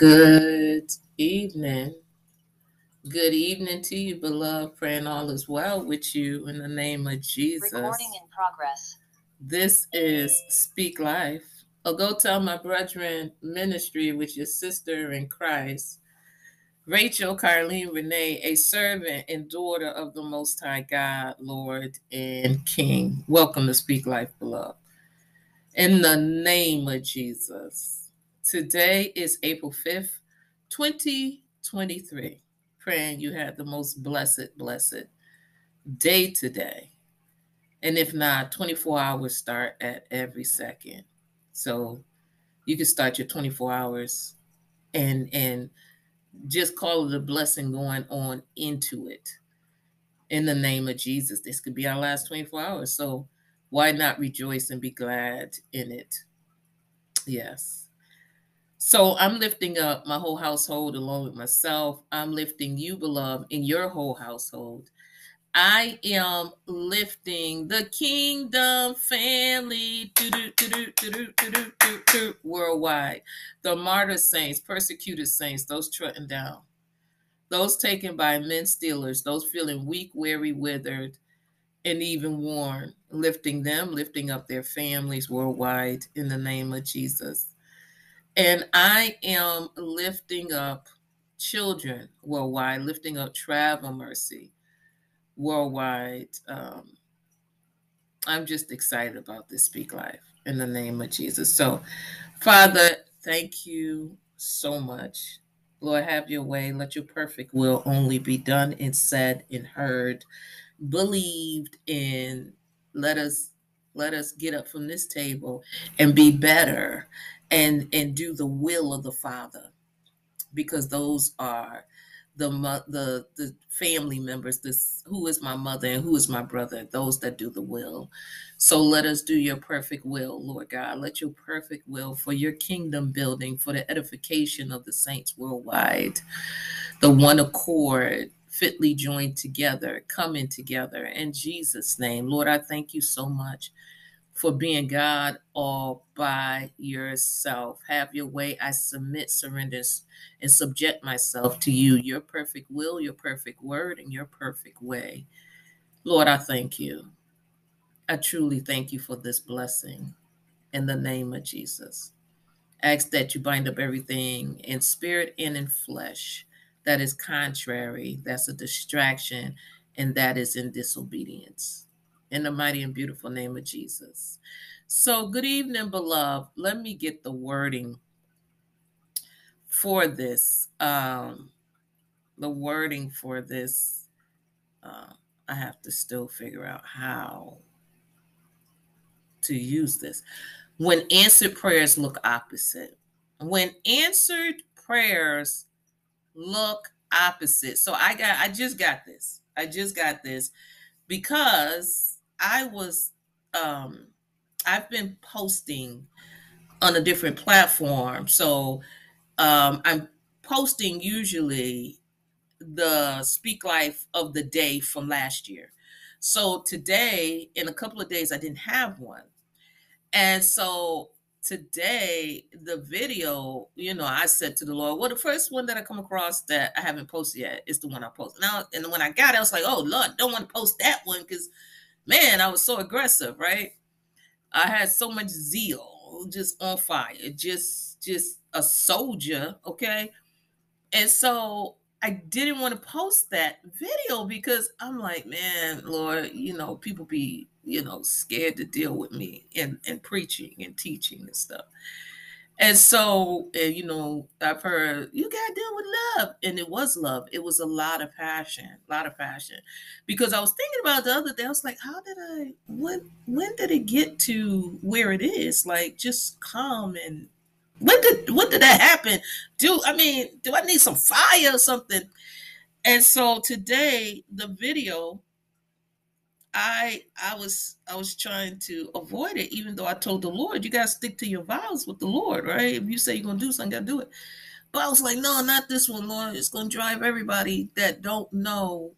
Good evening. Good evening to you, beloved. Praying all is well with you in the name of Jesus. Recording in progress. This is Speak Life. I'll go tell my brethren ministry, which is sister in Christ. Rachel Carlene Renee, a servant and daughter of the Most High God, Lord and King. Welcome to Speak Life, beloved. In the name of Jesus. Today is April 5th, 2023. Praying you have the most blessed, blessed day today. And if not, 24 hours start at every second. So you can start your 24 hours and and just call it a blessing going on into it. In the name of Jesus. This could be our last 24 hours. So why not rejoice and be glad in it? Yes. So I'm lifting up my whole household along with myself. I'm lifting you, beloved, in your whole household. I am lifting the kingdom family worldwide. The martyr saints, persecuted saints, those trotting down, those taken by men stealers, those feeling weak, weary, withered, and even worn. Lifting them, lifting up their families worldwide in the name of Jesus. And I am lifting up children worldwide, lifting up travel mercy worldwide. Um, I'm just excited about this Speak Life in the name of Jesus. So, Father, thank you so much. Lord, have your way. Let your perfect will only be done and said and heard, believed in. Let us let us get up from this table and be better and and do the will of the father. Because those are the the the family members this who is my mother and who is my brother those that do the will. So let us do your perfect will lord god. Let your perfect will for your kingdom building for the edification of the saints worldwide the one accord fitly joined together coming together in jesus name lord i thank you so much for being God all by yourself. Have your way. I submit, surrender, and subject myself to you, your perfect will, your perfect word, and your perfect way. Lord, I thank you. I truly thank you for this blessing in the name of Jesus. ask that you bind up everything in spirit and in flesh that is contrary, that's a distraction, and that is in disobedience in the mighty and beautiful name of Jesus. So, good evening, beloved. Let me get the wording for this. Um, the wording for this, uh, I have to still figure out how to use this. When answered prayers look opposite. When answered prayers look opposite. So I got I just got this. I just got this because I was um I've been posting on a different platform. So um I'm posting usually the speak life of the day from last year. So today, in a couple of days, I didn't have one. And so today, the video, you know, I said to the Lord, well, the first one that I come across that I haven't posted yet is the one I posted. Now, and when I got it, I was like, oh, Lord, don't want to post that one because man, I was so aggressive, right? I had so much zeal, just on fire, just just a soldier, okay? And so I didn't want to post that video because I'm like, man, Lord, you know, people be, you know, scared to deal with me and and preaching and teaching and stuff. And so, and, you know, I've heard you got to deal with love. And it was love. It was a lot of passion, a lot of passion. Because I was thinking about the other day, I was like, how did I, when, when did it get to where it is? Like just calm and when did, when did that happen? Do, I mean, do I need some fire or something? And so today, the video I I was I was trying to avoid it, even though I told the Lord, you gotta stick to your vows with the Lord, right? If you say you're gonna do something, gotta do it. But I was like, no, not this one, Lord. It's gonna drive everybody that don't know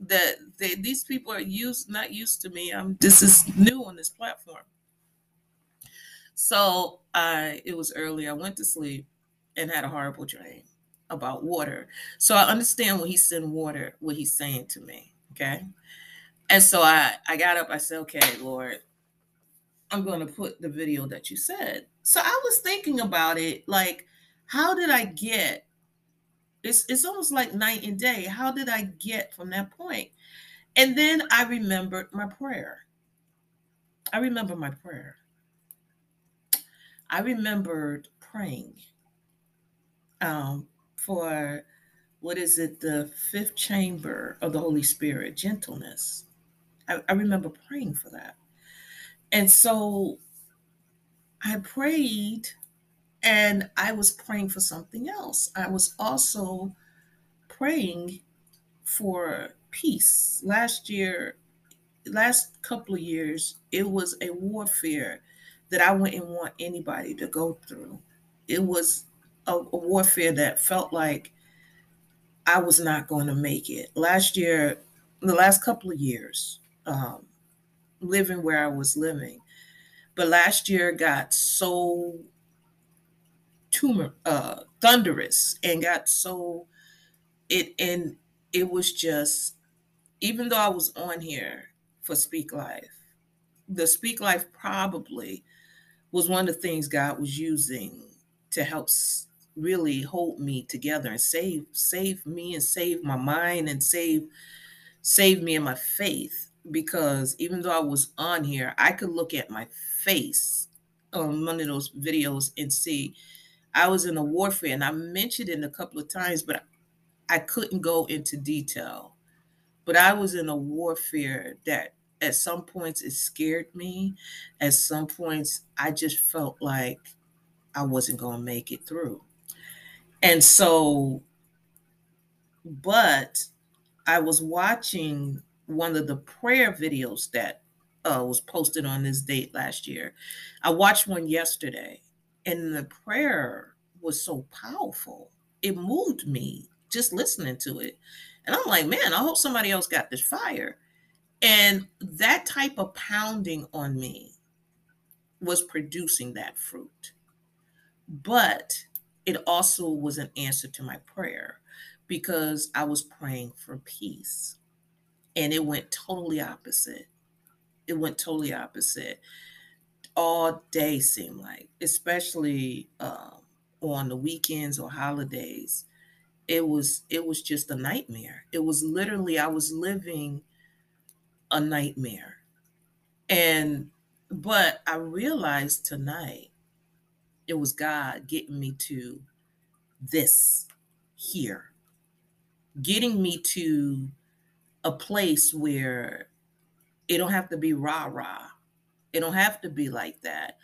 that they, these people are used not used to me. I'm this is new on this platform. So I it was early. I went to sleep and had a horrible dream about water. So I understand when he sent water, what he's saying to me. Okay. And so I, I got up, I said, okay, Lord, I'm going to put the video that you said. So I was thinking about it like, how did I get? It's, it's almost like night and day. How did I get from that point? And then I remembered my prayer. I remember my prayer. I remembered praying um, for what is it, the fifth chamber of the Holy Spirit, gentleness. I, I remember praying for that. And so I prayed and I was praying for something else. I was also praying for peace. Last year, last couple of years, it was a warfare that I wouldn't want anybody to go through. It was a, a warfare that felt like I was not going to make it. Last year, the last couple of years, um, living where I was living, but last year got so tumor uh, thunderous and got so it and it was just even though I was on here for Speak Life, the Speak Life probably was one of the things God was using to help really hold me together and save save me and save my mind and save save me and my faith because even though I was on here I could look at my face on one of those videos and see I was in a warfare and I mentioned it a couple of times but I couldn't go into detail. But I was in a warfare that at some points it scared me. At some points I just felt like I wasn't going to make it through. And so, but I was watching one of the prayer videos that uh, was posted on this date last year. I watched one yesterday, and the prayer was so powerful. It moved me just listening to it. And I'm like, man, I hope somebody else got this fire. And that type of pounding on me was producing that fruit. But it also was an answer to my prayer because I was praying for peace. And it went totally opposite. It went totally opposite. All day seemed like, especially um, on the weekends or holidays. It was it was just a nightmare. It was literally I was living a nightmare. And but I realized tonight it was God getting me to this here, getting me to a place where it don't have to be rah rah. It don't have to be like that.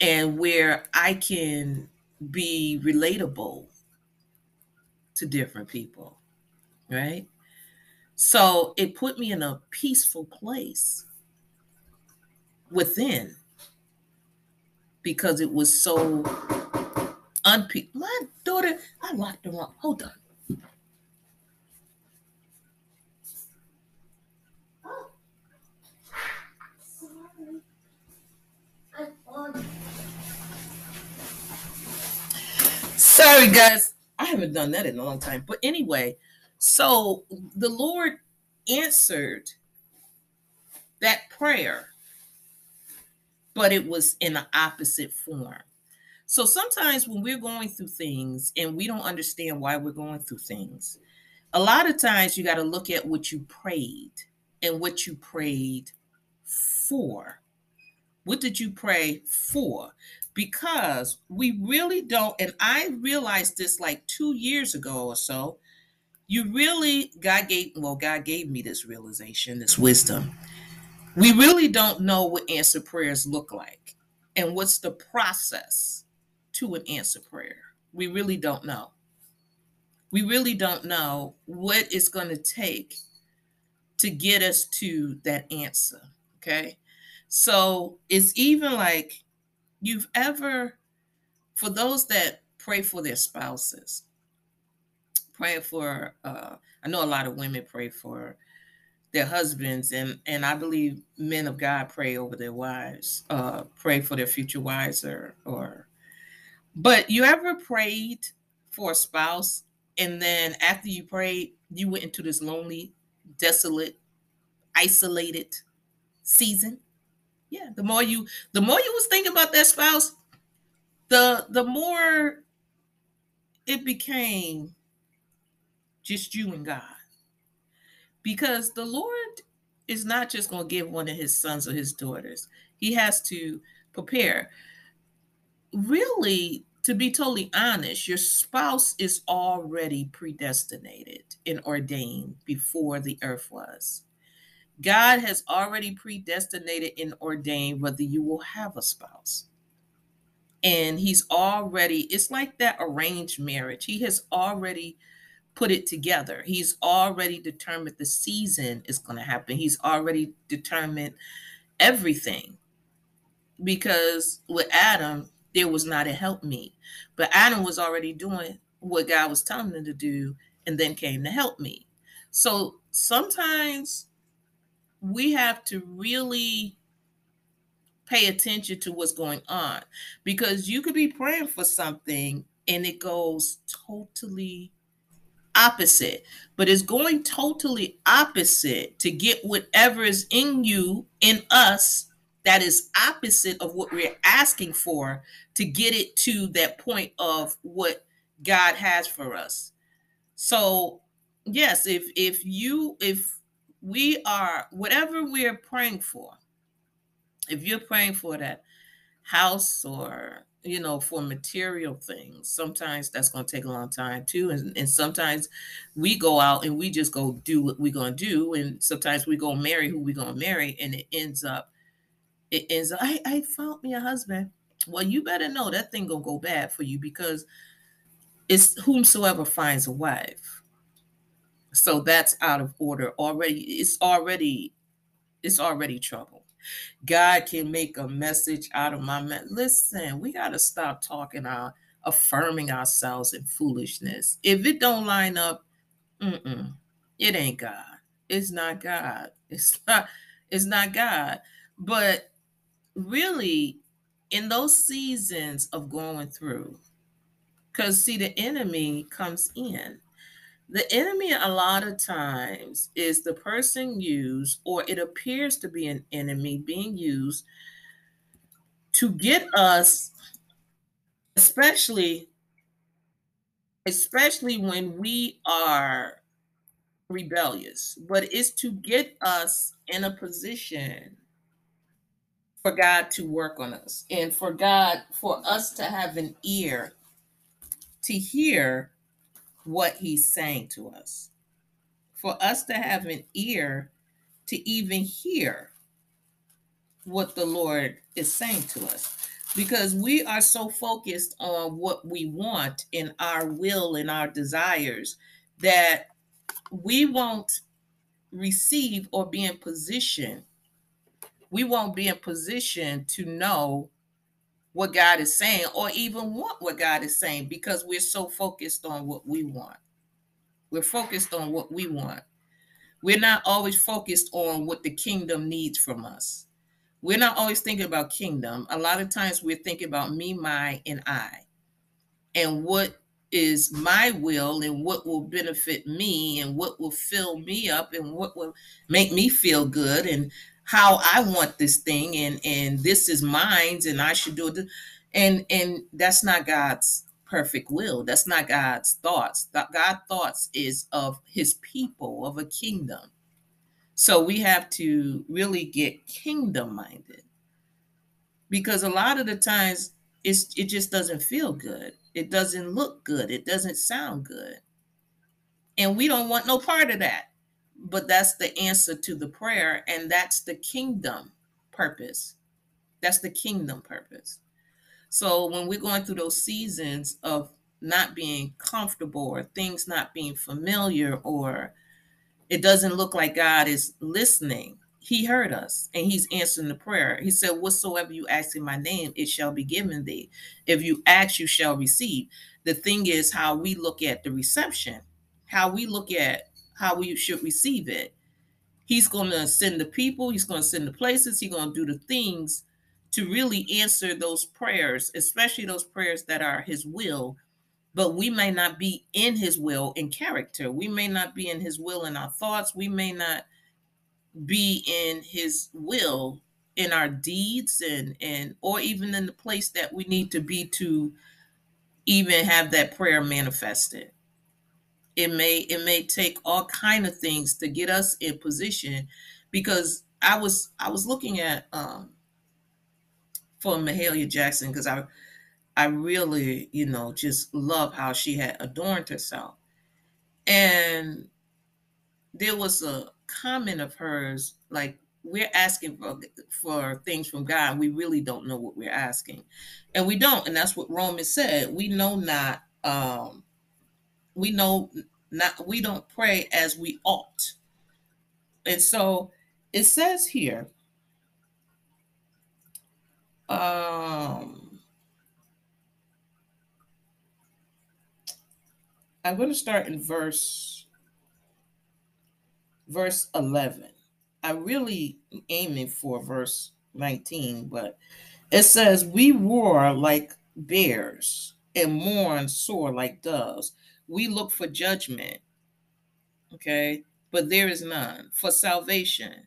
And where I can be relatable to different people, right? So it put me in a peaceful place within because it was so unpe. My daughter, I locked her up. Hold on. Sorry, guys. I haven't done that in a long time. But anyway, so the Lord answered that prayer but it was in the opposite form. So sometimes when we're going through things and we don't understand why we're going through things, a lot of times you got to look at what you prayed and what you prayed for. What did you pray for? Because we really don't, and I realized this like two years ago or so. You really, God gave, well, God gave me this realization, this wisdom we really don't know what answer prayers look like and what's the process to an answer prayer. We really don't know. We really don't know what it's going to take to get us to that answer. Okay. So it's even like you've ever, for those that pray for their spouses, pray for, uh, I know a lot of women pray for their husbands and and i believe men of god pray over their wives uh pray for their future wives or or But you ever prayed for a spouse and then after you prayed, you went into this lonely, desolate, isolated season? Yeah, the more you the more you was thinking about that spouse, the the more it became just you and God. Because the Lord is not just going to give one of his sons or his daughters. He has to prepare. Really, to be totally honest, your spouse is already predestinated and ordained before the earth was. God has already predestinated and ordained whether you will have a spouse. And he's already, it's like that arranged marriage. He has already put it together. He's already determined the season is going to happen. He's already determined everything. Because with Adam, there was not a help me. But Adam was already doing what God was telling him to do and then came to help me. So sometimes we have to really pay attention to what's going on because you could be praying for something and it goes totally opposite but it's going totally opposite to get whatever is in you in us that is opposite of what we're asking for to get it to that point of what God has for us. So, yes, if if you if we are whatever we're praying for, if you're praying for that house or you know for material things sometimes that's going to take a long time too and, and sometimes we go out and we just go do what we're going to do and sometimes we go marry who we're going to marry and it ends up it ends up I, I found me a husband. Well you better know that thing gonna go bad for you because it's whomsoever finds a wife so that's out of order. Already it's already it's already trouble. God can make a message out of my mess listen we got to stop talking our affirming ourselves in foolishness. If it don't line up mm-mm, it ain't god. It's not god. It's not it's not god. But really in those seasons of going through because see the enemy comes in the enemy a lot of times is the person used or it appears to be an enemy being used to get us especially especially when we are rebellious. But it's to get us in a position for God to work on us and for God, for us to have an ear to hear what He's saying to us, for us to have an ear to even hear what the Lord is saying to us. Because we are so focused on what we want in our will and our desires that we won't receive or be in position we won't be in position to know what God is saying or even want what God is saying because we're so focused on what we want. We're focused on what we want. We're not always focused on what the kingdom needs from us. We're not always thinking about kingdom. A lot of times we're thinking about me, my, and I, and what is my will and what will benefit me and what will fill me up and what will make me feel good and how I want this thing and and this is mine and I should do it. And and that's not God's perfect will. That's not God's thoughts. God thoughts is of his people of a kingdom. So we have to really get kingdom minded because a lot of the times it's it just doesn't feel good. It doesn't look good. It doesn't sound good. And we don't want no part of that but that's the answer to the prayer and that's the kingdom purpose. That's the kingdom purpose. So when we're going through those seasons of not being comfortable or things not being familiar or it doesn't look like god is listening he heard us and he's answering the prayer. He said whatsoever you ask in my name it shall be given thee. If you ask you shall receive. The thing is how we look at the reception how we look at how we should receive it. He's going to send the people, he's going to send the places, he's going to do the things to really answer those prayers, especially those prayers that are His will. But we may not be in His will in character. We may not be in His will in our thoughts. We may not be in His will in our deeds and and or even in the place that we need to be to even have that prayer manifested it may it may take all kind of things to get us in position because i was i was looking at um for mahalia jackson because i i really you know just love how she had adorned herself and there was a comment of hers like we're asking for, for things from God. We really don't know what we're asking. And we don't. And that's what Romans said. We know not, um, we know not, we don't pray as we ought. And so it says here, um, I'm going to start in verse verse 11 I'm really aiming for verse 19, but it says, We roar like bears and mourn sore like doves. We look for judgment, okay, but there is none, for salvation,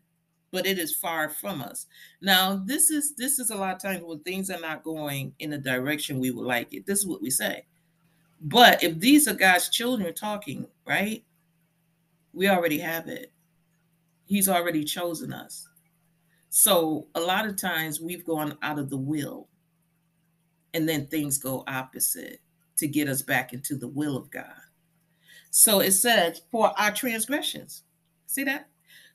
but it is far from us. Now, this is this is a lot of times when things are not going in the direction we would like it. This is what we say. But if these are God's children talking, right? We already have it. He's already chosen us. So a lot of times we've gone out of the will and then things go opposite to get us back into the will of God. So it says, for our transgressions. See that?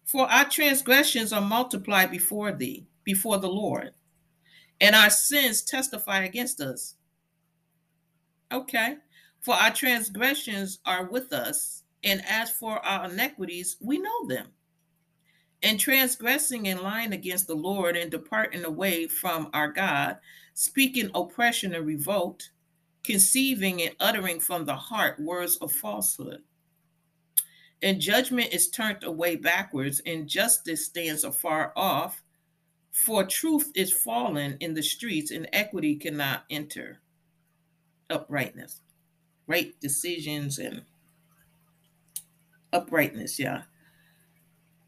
For our transgressions are multiplied before thee, before the Lord, and our sins testify against us. Okay. For our transgressions are with us, and as for our iniquities, we know them and transgressing and lying against the Lord and departing away from our God, speaking oppression and revolt, conceiving and uttering from the heart words of falsehood. And judgment is turned away backwards, and justice stands afar off. For truth is fallen in the streets, and equity cannot enter. Uprightness, right decisions, and uprightness, yeah.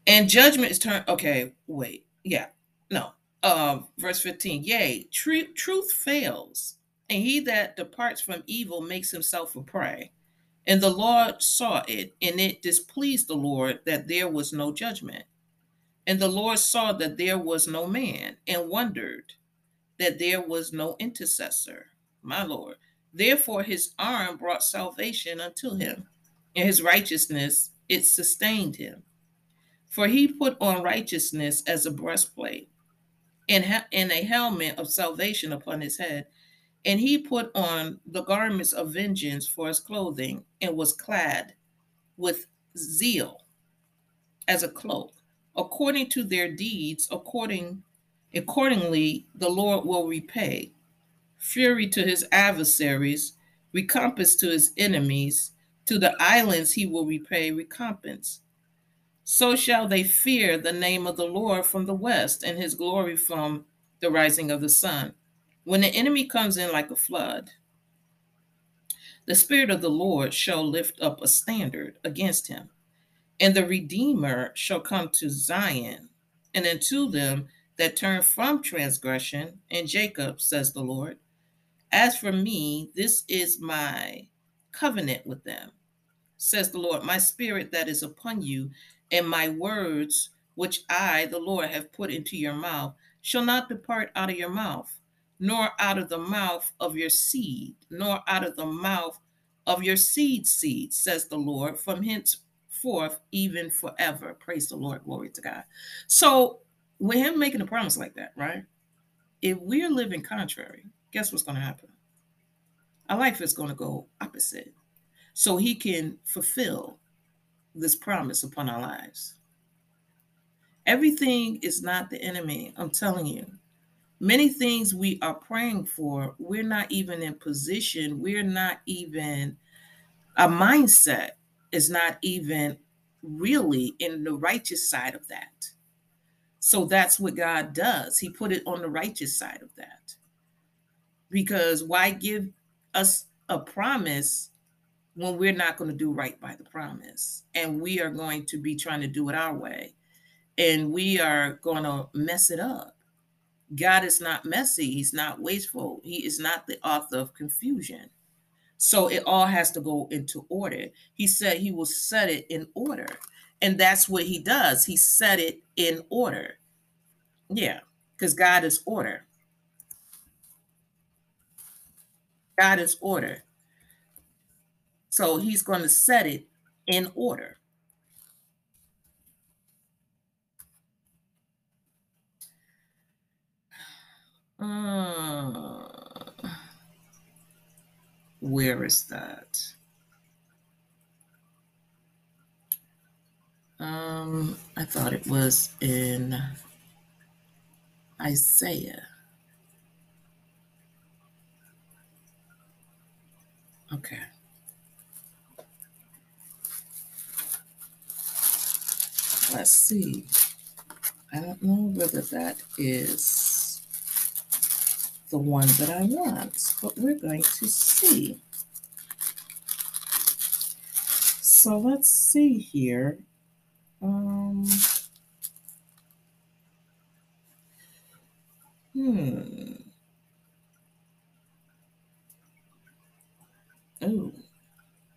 And judgment is turned. Okay, wait. Yeah, no. Um, verse 15. Yea, tr- truth fails, and he that departs from evil makes himself a prey. And the Lord saw it, and it displeased the Lord that there was no judgment. And the Lord saw that there was no man, and wondered that there was no intercessor, my Lord. Therefore his arm brought salvation unto him, and his righteousness it sustained him. For he put on righteousness as a breastplate and, ha- and a helmet of salvation upon his head. And he put on the garments of vengeance for his clothing and was clad with zeal as a cloak. According to their deeds, according accordingly the Lord will repay. Fury to his adversaries, recompense to his enemies, to the islands he will repay recompense so shall they fear the name of the Lord from the west and his glory from the rising of the sun. When the enemy comes in like a flood, the Spirit of the Lord shall lift up a standard against him, and the Redeemer shall come to Zion, and unto them that turn from transgression, and Jacob, says the Lord. As for me, this is my covenant with them, says the Lord, my spirit that is upon you, and my words which I, the Lord, have put into your mouth shall not depart out of your mouth, nor out of the mouth of your seed, nor out of the mouth of your seed seed, says the Lord, from henceforth, even forever. Praise the Lord. Glory to God. So, with him making a promise like that, right? If we're living contrary, guess what's going to happen? Our life is going to go opposite. So he can fulfill this promise upon our lives. Everything is not the enemy, I'm telling you. Many things we are praying for, we're not even in position, we're not even, a mindset is not even really in the righteous side of that. So that's what God does. He put it on the righteous side of that. Because why give us a promise when we're not going to do right by the promise? And we are going to be trying to do it our way. And we are going to mess it up. God is not messy. He's not wasteful. He is not the author of confusion. So it all has to go into order. He said he will set it in order. And that's what he does. He set it in order. Yeah, because God is order. God is order. So he's going to set it in order. Uh, where is that? Um, I thought it was in Isaiah. Okay. Let's see. I don't know whether that is the one that I want, but we're going to see. So let's see here. Um, hmm. Oh,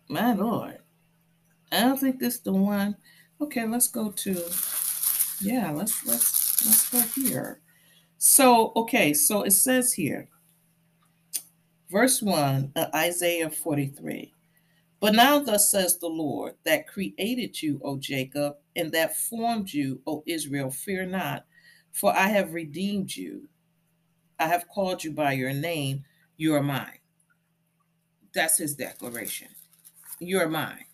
my lord. I don't think this is the one. Okay, let's go to yeah, let's let's let's go here. So, okay, so it says here, verse 1 uh, Isaiah 43. But now, thus says the Lord that created you, O Jacob, and that formed you, O Israel, fear not, for I have redeemed you. I have called you by your name, you are mine. That's his declaration. You are mine.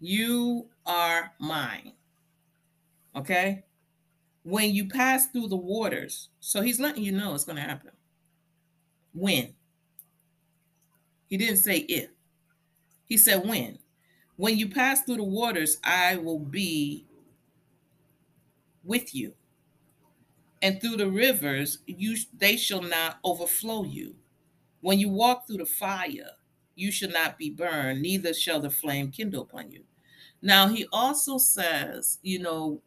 You are mine. Okay? When you pass through the waters, so he's letting you know it's going to happen. When? He didn't say if. He said, When? When you pass through the waters, I will be with you. And through the rivers, you they shall not overflow you. When you walk through the fire, you shall not be burned, neither shall the flame kindle upon you. Now he also says, you know,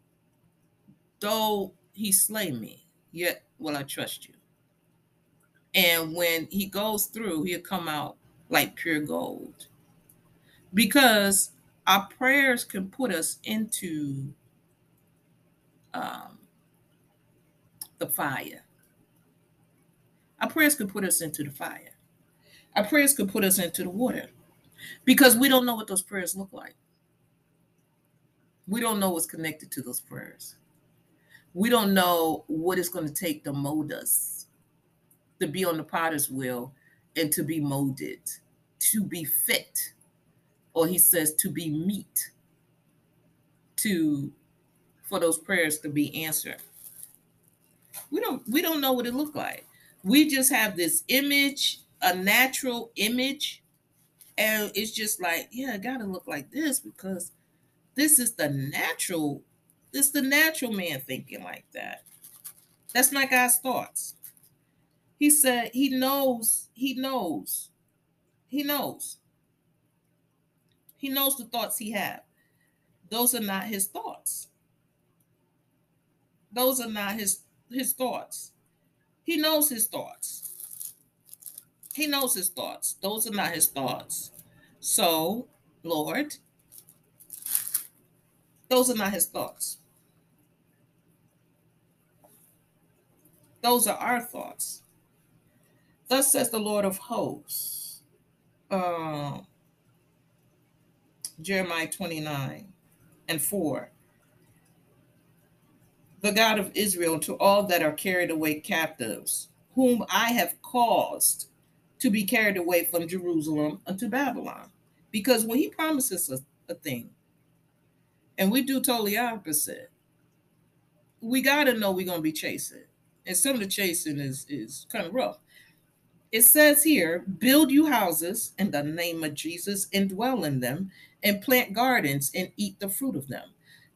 though he slay me, yet will I trust you. And when he goes through, he'll come out like pure gold because our prayers can put us into um, the fire. Our prayers can put us into the fire. Our prayers could put us into the water because we don't know what those prayers look like. We don't know what's connected to those prayers. We don't know what it's going to take to mold us, to be on the potter's wheel and to be molded, to be fit or he says to be meet to for those prayers to be answered. We don't we don't know what it looked like. We just have this image a natural image and it's just like yeah it gotta look like this because this is the natural it's the natural man thinking like that that's not god's thoughts he said he knows he knows he knows he knows the thoughts he has. Those are not his thoughts. Those are not his his thoughts. He knows his thoughts. He knows his thoughts. Those are not his thoughts. So, Lord, those are not his thoughts. Those are our thoughts. Thus says the Lord of hosts. Uh, Jeremiah 29 and 4. The God of Israel to all that are carried away captives, whom I have caused to be carried away from Jerusalem unto Babylon. Because when he promises us a thing, and we do totally opposite, we got to know we're going to be chasing. And some of the chasing is, is kind of rough. It says here, build you houses in the name of Jesus and dwell in them, and plant gardens and eat the fruit of them.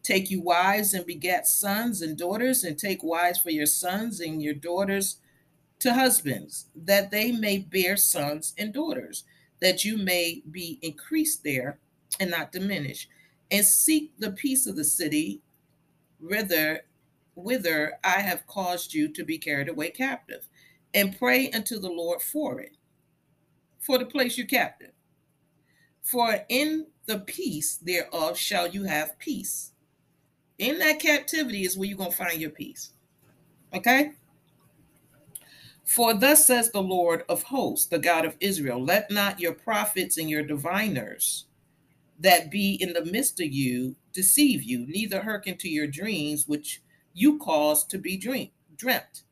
Take you wives and beget sons and daughters, and take wives for your sons and your daughters to husbands, that they may bear sons and daughters, that you may be increased there and not diminish. And seek the peace of the city, whither, whither I have caused you to be carried away captive, and pray unto the Lord for it, for the place you captive. For in the peace thereof shall you have peace. In that captivity is where you're going to find your peace. Okay? For thus says the Lord of hosts, the God of Israel Let not your prophets and your diviners that be in the midst of you deceive you, neither hearken to your dreams, which you cause to be dream, dreamt.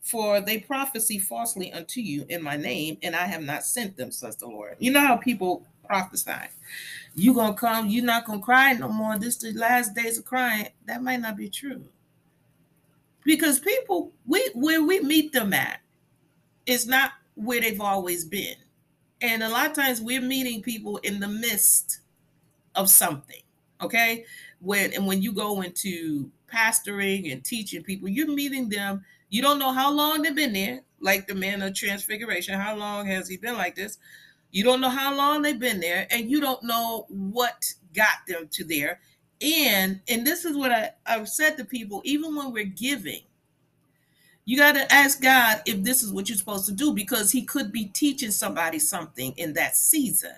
For they prophesy falsely unto you in my name, and I have not sent them, says the Lord. You know how people prophesy. You gonna come, you're not gonna cry no more. This the last days of crying. That might not be true. Because people, we where we meet them at is not where they've always been. And a lot of times we're meeting people in the midst of something. Okay. When and when you go into pastoring and teaching people, you're meeting them. You don't know how long they've been there, like the man of transfiguration. How long has he been like this? You don't know how long they've been there, and you don't know what got them to there. And and this is what I, I've said to people, even when we're giving, you got to ask God if this is what you're supposed to do because He could be teaching somebody something in that season.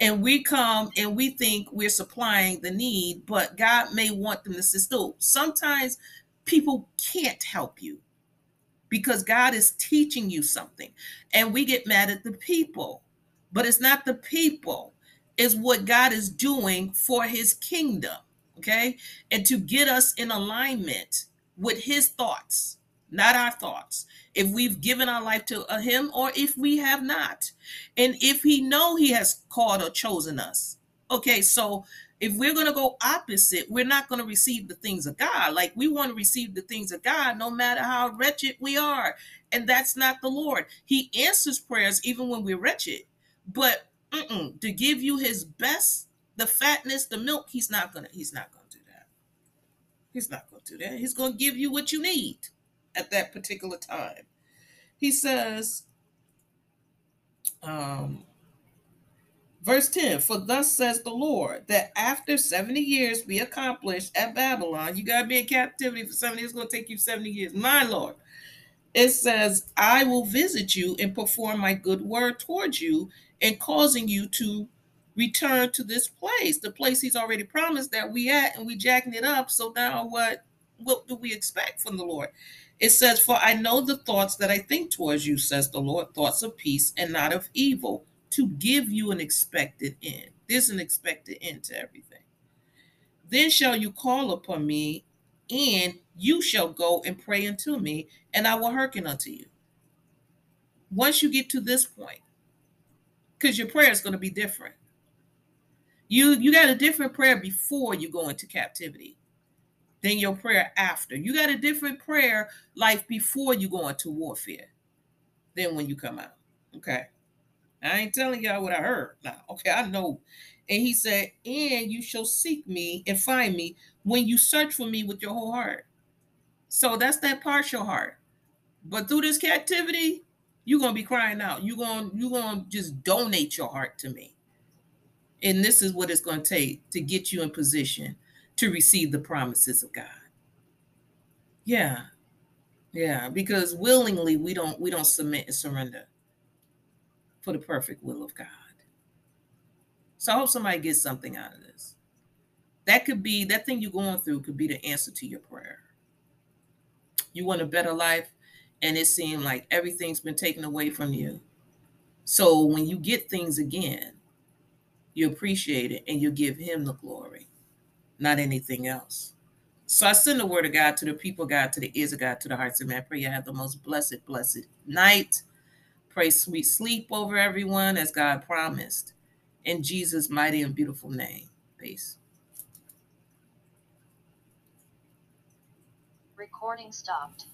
And we come and we think we're supplying the need, but God may want them to still. Sometimes people can't help you because God is teaching you something. And we get mad at the people, but it's not the people, it's what God is doing for his kingdom. Okay. And to get us in alignment with his thoughts not our thoughts if we've given our life to him or if we have not. And if he know he has called or chosen us. Okay so if we're going to go opposite we're not going to receive the things of god. Like we want to receive the things of god no matter how wretched we are. And that's not the lord. He answers prayers even when we're wretched. But to give you his best the fatness the milk he's not gonna he's not gonna do that. He's not gonna do that. He's gonna give you what you need at that particular time. He says, um, verse 10 For thus says the Lord, that after 70 years be accomplished at Babylon, you got to be in captivity for 70 years, it's going to take you 70 years. My Lord. It says, I will visit you and perform my good word towards you and causing you to return to this place, the place he's already promised that we at, and we jacking it up. So now what what do we expect from the Lord? It says, For I know the thoughts that I think towards you, says the Lord, thoughts of peace and not of evil, to give you an expected end. There's an expected end to everything. Then shall you call upon me, and you shall go and pray unto me, and I will hearken unto you. Once you get to this point, because your prayer is going to be different. You you got a different prayer before you go into captivity than your prayer after. You got a different prayer life before you go into warfare than when you come out. Okay. I ain't telling y'all what I heard now. Okay, I know. And he said, And you shall seek me and find me when you search for me with your whole heart. So that's that partial heart. But through this captivity, you're gonna be crying out. You're gonna you're gonna just donate your heart to me. And this is what it's gonna take to get you in position to receive the promises of God. Yeah. Yeah, because willingly we don't we don't submit and surrender for the perfect will of God. So I hope somebody gets something out of this. That could be that thing you're going through could be the answer to your prayer. You want a better life and it seemed like everything's been taken away from you. So when you get things again, you appreciate it and you give him the glory not anything else. So I send the word of God to the people, God, to the ears of God, to the hearts of man. I pray you have the most blessed, blessed night. Pray sweet sleep over everyone as God promised. In Jesus' mighty and beautiful name. Peace. Recording stopped.